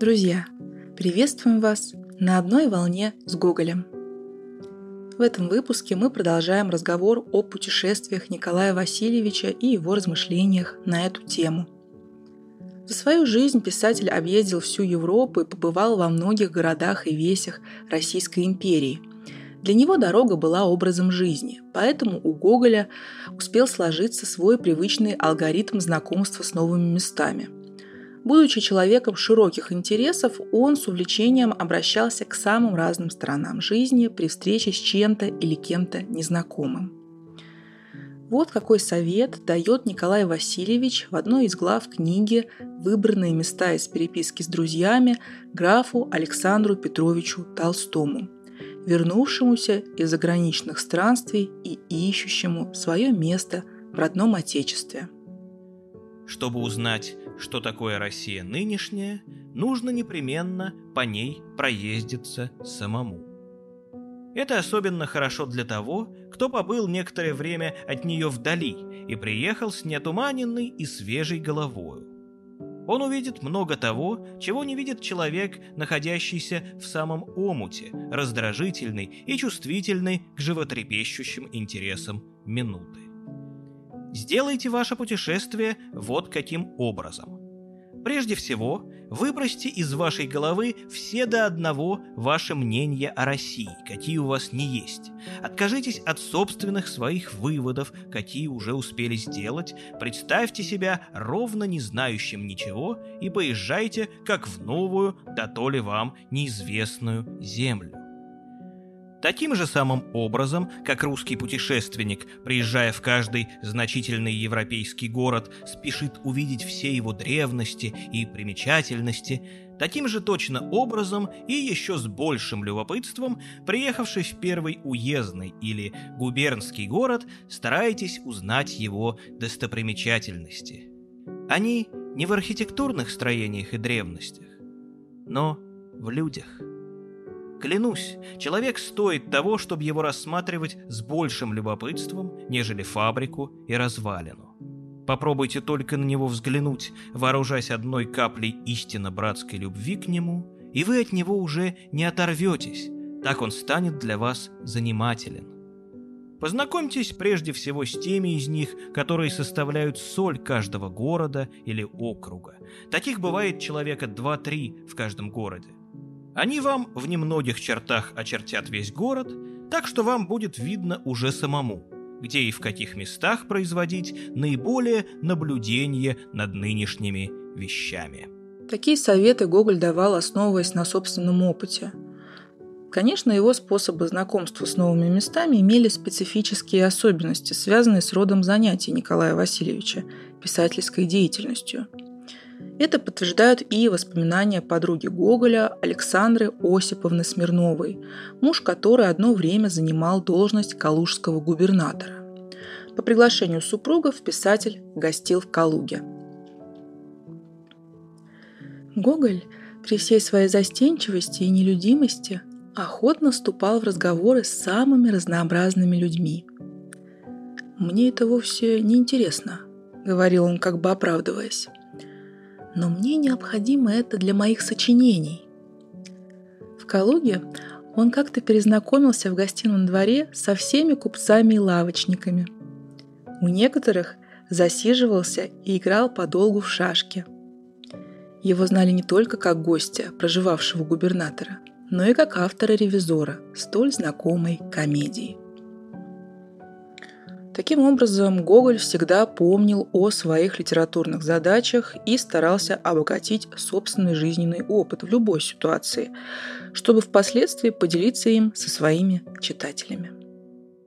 Друзья, приветствуем вас на одной волне с Гоголем. В этом выпуске мы продолжаем разговор о путешествиях Николая Васильевича и его размышлениях на эту тему. За свою жизнь писатель объездил всю Европу и побывал во многих городах и весях Российской империи. Для него дорога была образом жизни, поэтому у Гоголя успел сложиться свой привычный алгоритм знакомства с новыми местами – Будучи человеком широких интересов, он с увлечением обращался к самым разным сторонам жизни при встрече с чем-то или кем-то незнакомым. Вот какой совет дает Николай Васильевич в одной из глав книги «Выбранные места из переписки с друзьями» графу Александру Петровичу Толстому, вернувшемуся из заграничных странствий и ищущему свое место в родном Отечестве. Чтобы узнать что такое Россия нынешняя, нужно непременно по ней проездиться самому. Это особенно хорошо для того, кто побыл некоторое время от нее вдали и приехал с неотуманенной и свежей головою. Он увидит много того, чего не видит человек, находящийся в самом омуте, раздражительный и чувствительный к животрепещущим интересам минуты. Сделайте ваше путешествие вот каким образом. Прежде всего, выбросьте из вашей головы все до одного ваши мнения о России, какие у вас не есть. Откажитесь от собственных своих выводов, какие уже успели сделать, представьте себя ровно не знающим ничего и поезжайте как в новую, да то ли вам неизвестную землю. Таким же самым образом, как русский путешественник, приезжая в каждый значительный европейский город, спешит увидеть все его древности и примечательности, таким же точно образом и еще с большим любопытством, приехавший в первый уездный или губернский город, стараетесь узнать его достопримечательности. Они не в архитектурных строениях и древностях, но в людях – Клянусь, человек стоит того, чтобы его рассматривать с большим любопытством, нежели фабрику и развалину. Попробуйте только на него взглянуть, вооружаясь одной каплей истинно братской любви к нему, и вы от него уже не оторветесь, так он станет для вас занимателен. Познакомьтесь прежде всего с теми из них, которые составляют соль каждого города или округа. Таких бывает человека 2-3 в каждом городе. Они вам в немногих чертах очертят весь город, так что вам будет видно уже самому, где и в каких местах производить наиболее наблюдение над нынешними вещами. Такие советы Гоголь давал, основываясь на собственном опыте. Конечно, его способы знакомства с новыми местами имели специфические особенности, связанные с родом занятий Николая Васильевича, писательской деятельностью – это подтверждают и воспоминания подруги Гоголя Александры Осиповны Смирновой, муж которой одно время занимал должность калужского губернатора. По приглашению супругов писатель гостил в Калуге. Гоголь при всей своей застенчивости и нелюдимости охотно вступал в разговоры с самыми разнообразными людьми. «Мне это вовсе не интересно», — говорил он, как бы оправдываясь но мне необходимо это для моих сочинений. В Калуге он как-то перезнакомился в гостином дворе со всеми купцами и лавочниками. У некоторых засиживался и играл подолгу в шашки. Его знали не только как гостя, проживавшего губернатора, но и как автора-ревизора столь знакомой комедии. Таким образом, Гоголь всегда помнил о своих литературных задачах и старался обогатить собственный жизненный опыт в любой ситуации, чтобы впоследствии поделиться им со своими читателями.